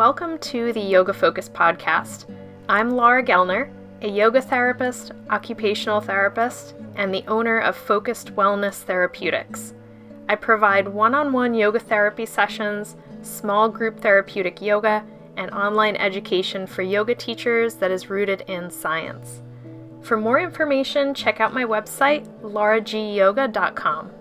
Welcome to the Yoga Focus podcast. I'm Laura Gellner, a yoga therapist, occupational therapist, and the owner of Focused Wellness Therapeutics. I provide one on one yoga therapy sessions, small group therapeutic yoga, and online education for yoga teachers that is rooted in science. For more information, check out my website, lauragyoga.com.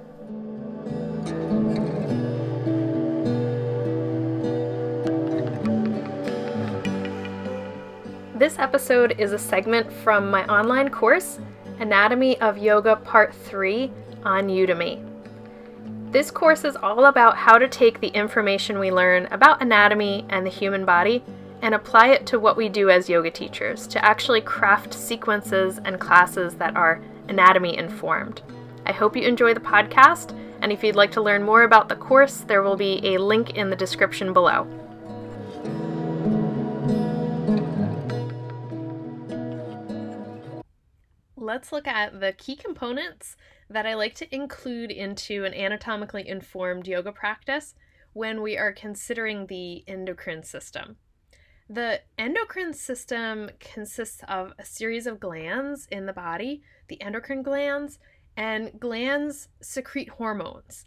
This episode is a segment from my online course, Anatomy of Yoga Part 3 on Udemy. This course is all about how to take the information we learn about anatomy and the human body and apply it to what we do as yoga teachers to actually craft sequences and classes that are anatomy informed. I hope you enjoy the podcast, and if you'd like to learn more about the course, there will be a link in the description below. Let's look at the key components that I like to include into an anatomically informed yoga practice when we are considering the endocrine system. The endocrine system consists of a series of glands in the body, the endocrine glands, and glands secrete hormones.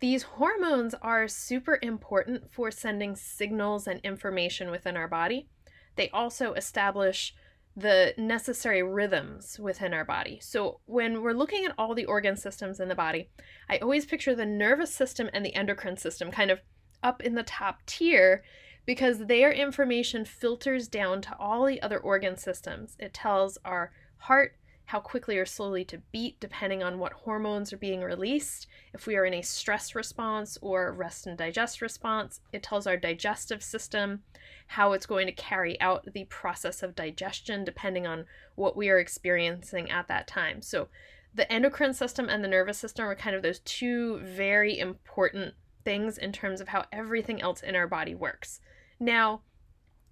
These hormones are super important for sending signals and information within our body. They also establish the necessary rhythms within our body. So, when we're looking at all the organ systems in the body, I always picture the nervous system and the endocrine system kind of up in the top tier because their information filters down to all the other organ systems. It tells our heart how quickly or slowly to beat, depending on what hormones are being released. If we are in a stress response or rest and digest response, it tells our digestive system how it's going to carry out the process of digestion, depending on what we are experiencing at that time. So, the endocrine system and the nervous system are kind of those two very important things in terms of how everything else in our body works. Now,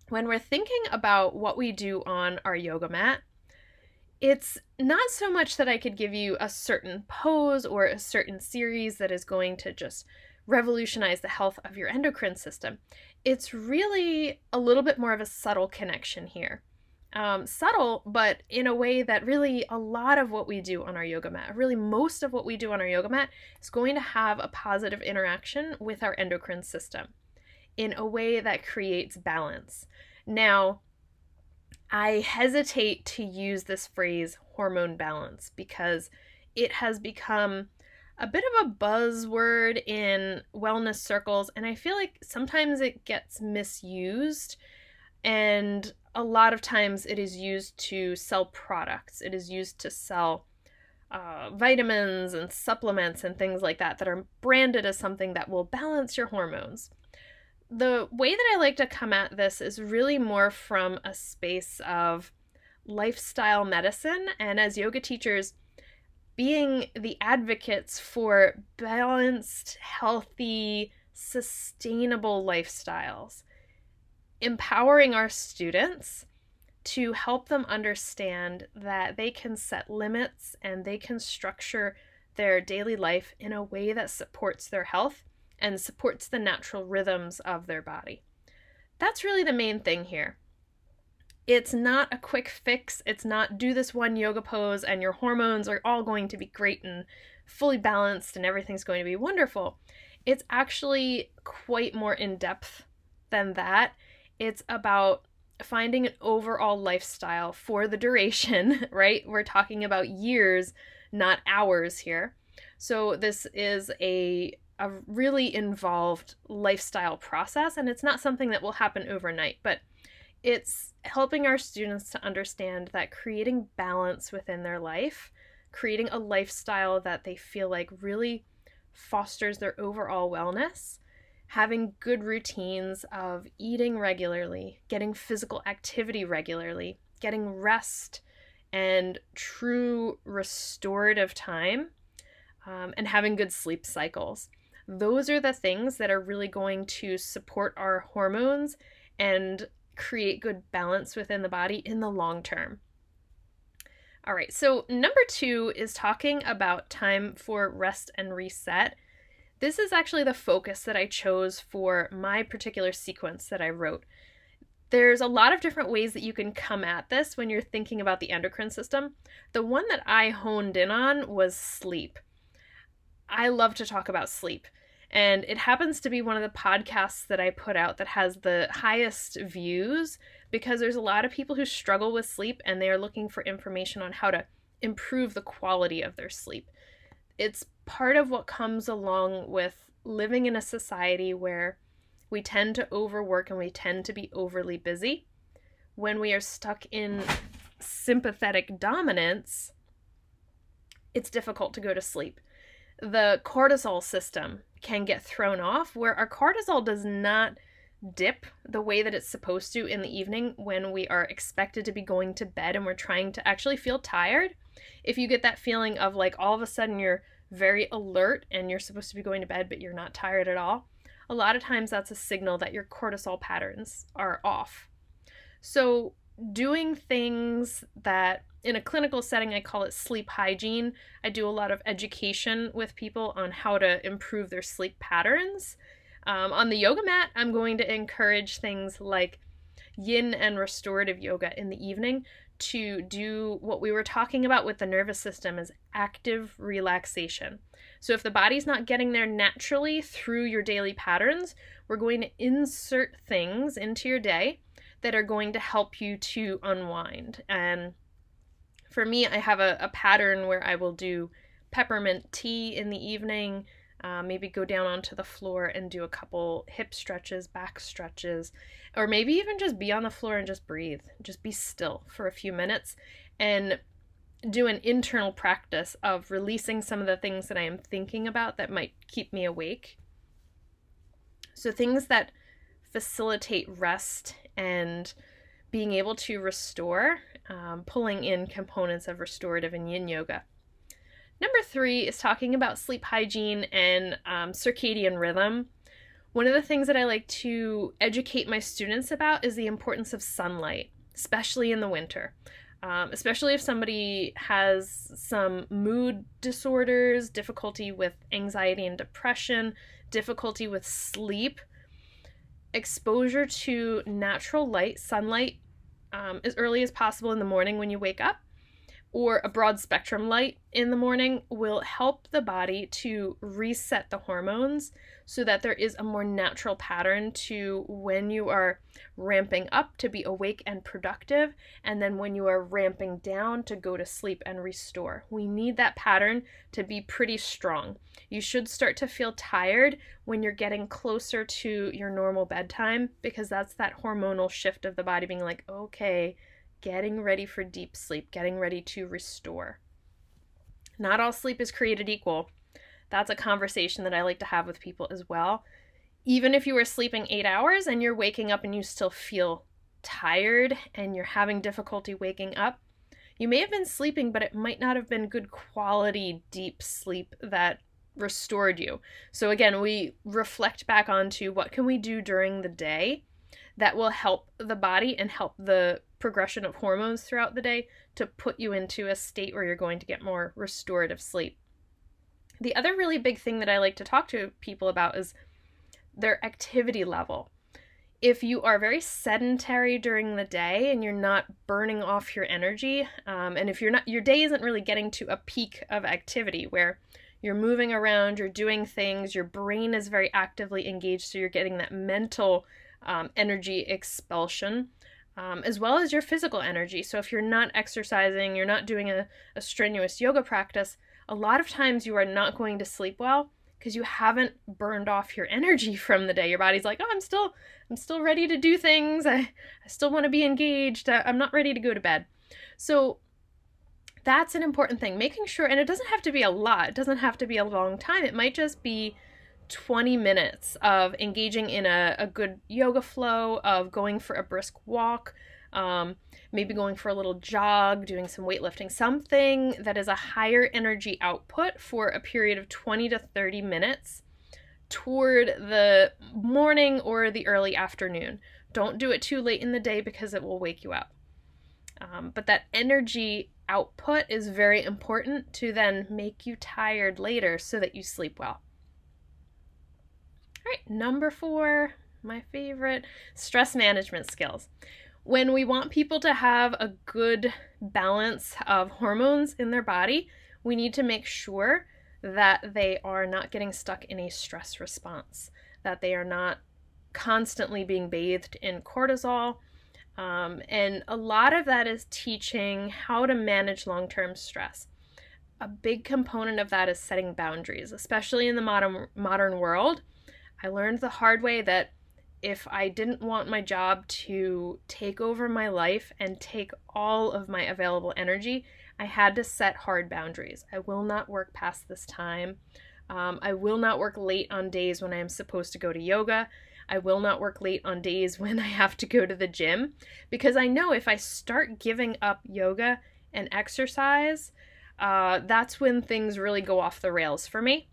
when we're thinking about what we do on our yoga mat, it's not so much that I could give you a certain pose or a certain series that is going to just revolutionize the health of your endocrine system. It's really a little bit more of a subtle connection here. Um, subtle, but in a way that really a lot of what we do on our yoga mat, really most of what we do on our yoga mat, is going to have a positive interaction with our endocrine system in a way that creates balance. Now, I hesitate to use this phrase hormone balance because it has become a bit of a buzzword in wellness circles, and I feel like sometimes it gets misused, and a lot of times it is used to sell products. It is used to sell uh, vitamins and supplements and things like that that are branded as something that will balance your hormones the way that I like to come at this is really more from a space of lifestyle medicine and as yoga teachers being the advocates for balanced, healthy, sustainable lifestyles, empowering our students to help them understand that they can set limits and they can structure their daily life in a way that supports their health and supports the natural rhythms of their body. That's really the main thing here. It's not a quick fix. It's not do this one yoga pose and your hormones are all going to be great and fully balanced and everything's going to be wonderful. It's actually quite more in depth than that. It's about finding an overall lifestyle for the duration, right? We're talking about years, not hours here. So, this is a a really involved lifestyle process and it's not something that will happen overnight but it's helping our students to understand that creating balance within their life creating a lifestyle that they feel like really fosters their overall wellness having good routines of eating regularly getting physical activity regularly getting rest and true restorative time um, and having good sleep cycles those are the things that are really going to support our hormones and create good balance within the body in the long term. All right, so number two is talking about time for rest and reset. This is actually the focus that I chose for my particular sequence that I wrote. There's a lot of different ways that you can come at this when you're thinking about the endocrine system. The one that I honed in on was sleep. I love to talk about sleep. And it happens to be one of the podcasts that I put out that has the highest views because there's a lot of people who struggle with sleep and they are looking for information on how to improve the quality of their sleep. It's part of what comes along with living in a society where we tend to overwork and we tend to be overly busy. When we are stuck in sympathetic dominance, it's difficult to go to sleep. The cortisol system can get thrown off where our cortisol does not dip the way that it's supposed to in the evening when we are expected to be going to bed and we're trying to actually feel tired. If you get that feeling of like all of a sudden you're very alert and you're supposed to be going to bed but you're not tired at all, a lot of times that's a signal that your cortisol patterns are off. So, doing things that in a clinical setting, I call it sleep hygiene. I do a lot of education with people on how to improve their sleep patterns. Um, on the yoga mat, I'm going to encourage things like yin and restorative yoga in the evening to do what we were talking about with the nervous system is active relaxation. So if the body's not getting there naturally through your daily patterns, we're going to insert things into your day that are going to help you to unwind. And for me, I have a, a pattern where I will do peppermint tea in the evening, uh, maybe go down onto the floor and do a couple hip stretches, back stretches, or maybe even just be on the floor and just breathe. Just be still for a few minutes and do an internal practice of releasing some of the things that I am thinking about that might keep me awake. So, things that facilitate rest and being able to restore, um, pulling in components of restorative and yin yoga. Number three is talking about sleep hygiene and um, circadian rhythm. One of the things that I like to educate my students about is the importance of sunlight, especially in the winter. Um, especially if somebody has some mood disorders, difficulty with anxiety and depression, difficulty with sleep. Exposure to natural light, sunlight, um, as early as possible in the morning when you wake up or a broad spectrum light in the morning will help the body to reset the hormones so that there is a more natural pattern to when you are ramping up to be awake and productive, and then when you are ramping down to go to sleep and restore. We need that pattern to be pretty strong. You should start to feel tired when you're getting closer to your normal bedtime because that's that hormonal shift of the body being like, okay getting ready for deep sleep, getting ready to restore. Not all sleep is created equal. That's a conversation that I like to have with people as well. Even if you were sleeping eight hours and you're waking up and you still feel tired and you're having difficulty waking up, you may have been sleeping, but it might not have been good quality deep sleep that restored you. So again, we reflect back onto what can we do during the day that will help the body and help the progression of hormones throughout the day to put you into a state where you're going to get more restorative sleep. The other really big thing that I like to talk to people about is their activity level. If you are very sedentary during the day and you're not burning off your energy, um, and if you're not, your day isn't really getting to a peak of activity where you're moving around, you're doing things, your brain is very actively engaged, so you're getting that mental um, energy expulsion um, as well as your physical energy. So, if you're not exercising, you're not doing a, a strenuous yoga practice, a lot of times you are not going to sleep well because you haven't burned off your energy from the day. Your body's like, oh, I'm still, I'm still ready to do things. I, I still want to be engaged. I, I'm not ready to go to bed. So that's an important thing. Making sure, and it doesn't have to be a lot. It doesn't have to be a long time. It might just be 20 minutes of engaging in a, a good yoga flow, of going for a brisk walk, um, maybe going for a little jog, doing some weightlifting, something that is a higher energy output for a period of 20 to 30 minutes toward the morning or the early afternoon. Don't do it too late in the day because it will wake you up. Um, but that energy output is very important to then make you tired later so that you sleep well. Right, number four, my favorite stress management skills. When we want people to have a good balance of hormones in their body, we need to make sure that they are not getting stuck in a stress response, that they are not constantly being bathed in cortisol. Um, and a lot of that is teaching how to manage long term stress. A big component of that is setting boundaries, especially in the modern, modern world. I learned the hard way that if I didn't want my job to take over my life and take all of my available energy, I had to set hard boundaries. I will not work past this time. Um, I will not work late on days when I am supposed to go to yoga. I will not work late on days when I have to go to the gym because I know if I start giving up yoga and exercise, uh, that's when things really go off the rails for me.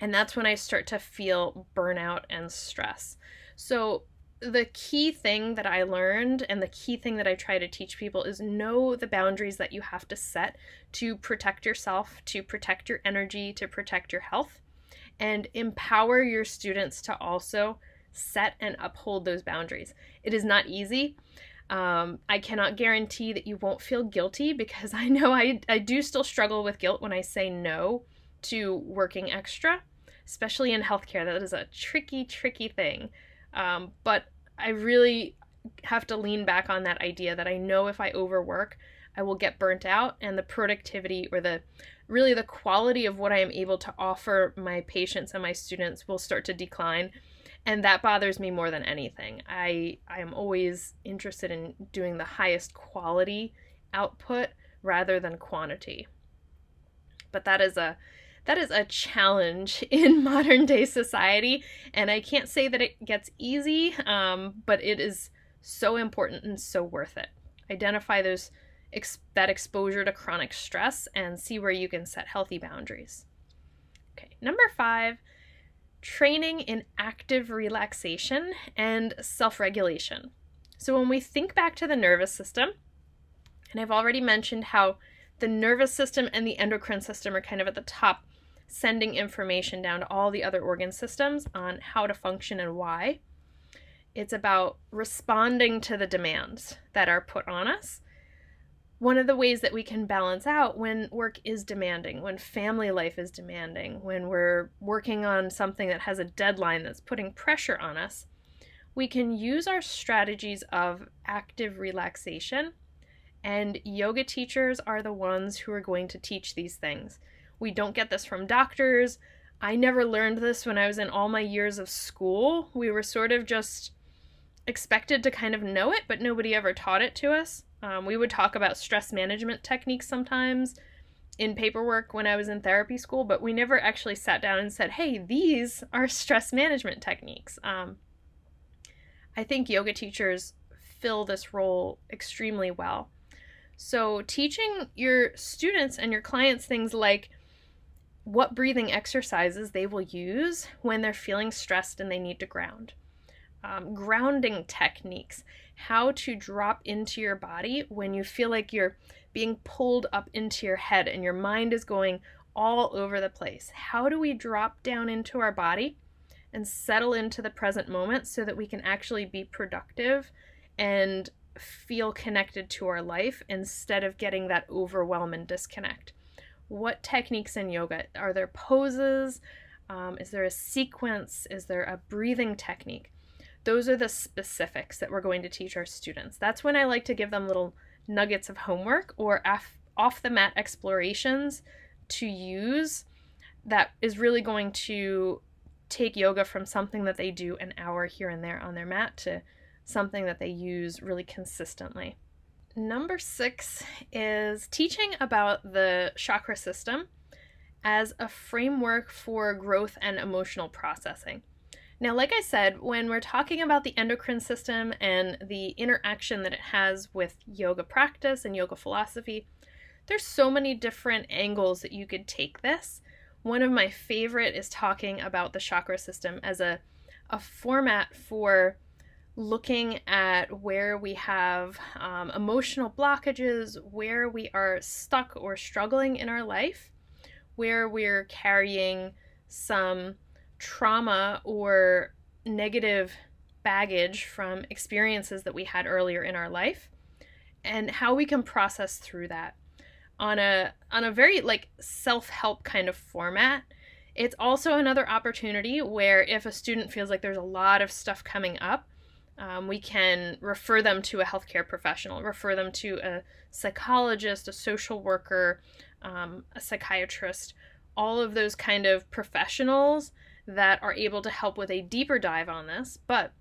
And that's when I start to feel burnout and stress. So, the key thing that I learned and the key thing that I try to teach people is know the boundaries that you have to set to protect yourself, to protect your energy, to protect your health, and empower your students to also set and uphold those boundaries. It is not easy. Um, I cannot guarantee that you won't feel guilty because I know I, I do still struggle with guilt when I say no to working extra, especially in healthcare. That is a tricky, tricky thing. Um, but I really have to lean back on that idea that I know if I overwork, I will get burnt out and the productivity or the really the quality of what I am able to offer my patients and my students will start to decline and that bothers me more than anything. I I am always interested in doing the highest quality output rather than quantity. But that is a that is a challenge in modern day society, and I can't say that it gets easy, um, but it is so important and so worth it. Identify those ex- that exposure to chronic stress and see where you can set healthy boundaries. Okay, number five training in active relaxation and self regulation. So, when we think back to the nervous system, and I've already mentioned how the nervous system and the endocrine system are kind of at the top, sending information down to all the other organ systems on how to function and why. It's about responding to the demands that are put on us one of the ways that we can balance out when work is demanding, when family life is demanding, when we're working on something that has a deadline that's putting pressure on us, we can use our strategies of active relaxation. And yoga teachers are the ones who are going to teach these things. We don't get this from doctors. I never learned this when I was in all my years of school. We were sort of just expected to kind of know it, but nobody ever taught it to us. Um, we would talk about stress management techniques sometimes in paperwork when I was in therapy school, but we never actually sat down and said, hey, these are stress management techniques. Um, I think yoga teachers fill this role extremely well. So, teaching your students and your clients things like what breathing exercises they will use when they're feeling stressed and they need to ground um, grounding techniques, how to drop into your body when you feel like you're being pulled up into your head and your mind is going all over the place. How do we drop down into our body and settle into the present moment so that we can actually be productive and feel connected to our life instead of getting that overwhelm and disconnect? What techniques in yoga? Are there poses? Um, is there a sequence? Is there a breathing technique? those are the specifics that we're going to teach our students. That's when I like to give them little nuggets of homework or off the mat explorations to use that is really going to take yoga from something that they do an hour here and there on their mat to something that they use really consistently. Number six is teaching about the chakra system as a framework for growth and emotional processing. Now, like I said, when we're talking about the endocrine system and the interaction that it has with yoga practice and yoga philosophy, there's so many different angles that you could take this. One of my favorite is talking about the chakra system as a, a format for looking at where we have um, emotional blockages, where we are stuck or struggling in our life, where we're carrying some trauma or negative baggage from experiences that we had earlier in our life and how we can process through that. On a on a very like self-help kind of format it's also another opportunity where if a student feels like there's a lot of stuff coming up um, we can refer them to a healthcare professional refer them to a psychologist a social worker um, a psychiatrist all of those kind of professionals that are able to help with a deeper dive on this but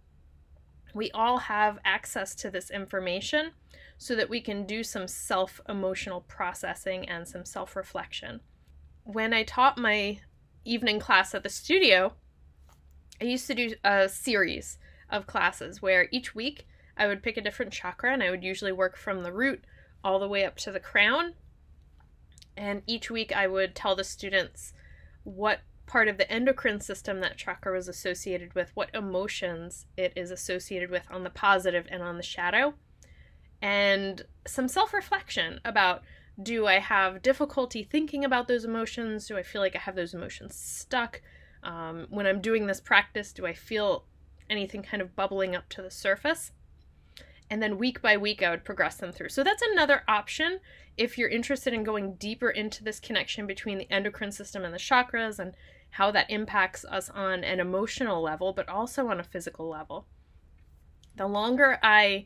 we all have access to this information so that we can do some self emotional processing and some self reflection. When I taught my evening class at the studio, I used to do a series of classes where each week I would pick a different chakra and I would usually work from the root all the way up to the crown. And each week I would tell the students what part of the endocrine system that chakra was associated with, what emotions it is associated with on the positive and on the shadow, and some self reflection about do I have difficulty thinking about those emotions? Do I feel like I have those emotions stuck? Um, when I'm doing this practice, do I feel anything kind of bubbling up to the surface? And then week by week, I would progress them through. So that's another option if you're interested in going deeper into this connection between the endocrine system and the chakras and how that impacts us on an emotional level, but also on a physical level. The longer I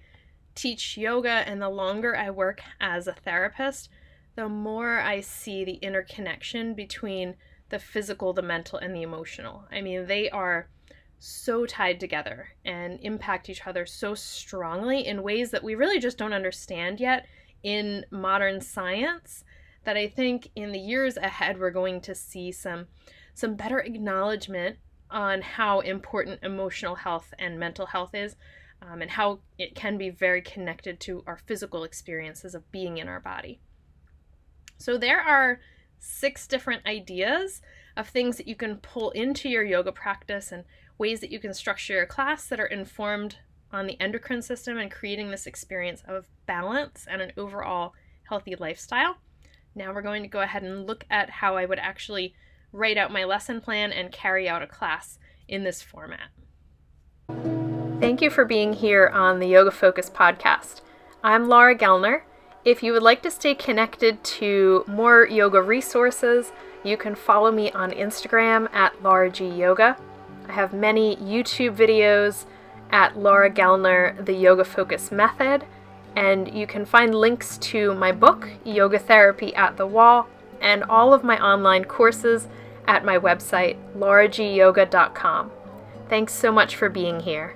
teach yoga and the longer I work as a therapist, the more I see the interconnection between the physical, the mental, and the emotional. I mean, they are so tied together and impact each other so strongly in ways that we really just don't understand yet in modern science. That I think in the years ahead, we're going to see some some better acknowledgement on how important emotional health and mental health is um, and how it can be very connected to our physical experiences of being in our body. So, there are six different ideas of things that you can pull into your yoga practice and ways that you can structure your class that are informed on the endocrine system and creating this experience of balance and an overall healthy lifestyle. Now, we're going to go ahead and look at how I would actually write out my lesson plan, and carry out a class in this format. Thank you for being here on the Yoga Focus podcast. I'm Laura Gellner. If you would like to stay connected to more yoga resources, you can follow me on Instagram at Laura G Yoga. I have many YouTube videos at Laura Gellner, The Yoga Focus Method, and you can find links to my book, Yoga Therapy at the Wall, and all of my online courses at my website, lauragyoga.com. Thanks so much for being here.